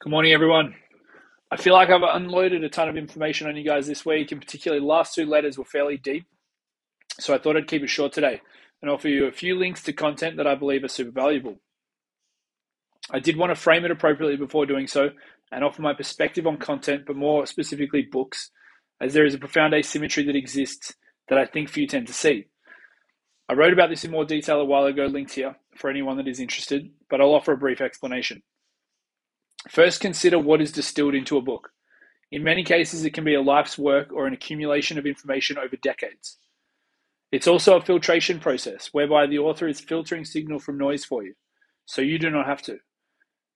Good morning, everyone. I feel like I've unloaded a ton of information on you guys this week, and particularly last two letters were fairly deep. So I thought I'd keep it short today and offer you a few links to content that I believe are super valuable. I did want to frame it appropriately before doing so and offer my perspective on content, but more specifically books, as there is a profound asymmetry that exists that I think few tend to see. I wrote about this in more detail a while ago, linked here for anyone that is interested, but I'll offer a brief explanation. First, consider what is distilled into a book. In many cases, it can be a life's work or an accumulation of information over decades. It's also a filtration process whereby the author is filtering signal from noise for you, so you do not have to.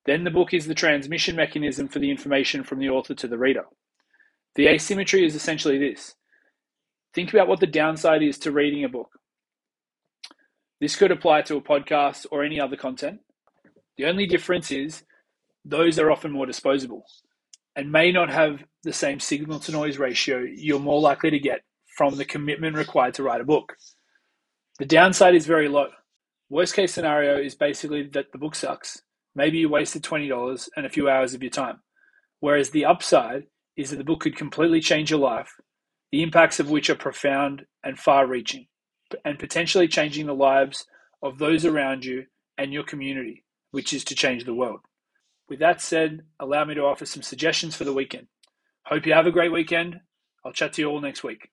Then the book is the transmission mechanism for the information from the author to the reader. The asymmetry is essentially this think about what the downside is to reading a book. This could apply to a podcast or any other content. The only difference is those are often more disposable and may not have the same signal to noise ratio you're more likely to get from the commitment required to write a book. The downside is very low. Worst case scenario is basically that the book sucks. Maybe you wasted $20 and a few hours of your time. Whereas the upside is that the book could completely change your life, the impacts of which are profound and far reaching, and potentially changing the lives of those around you and your community, which is to change the world. With that said, allow me to offer some suggestions for the weekend. Hope you have a great weekend. I'll chat to you all next week.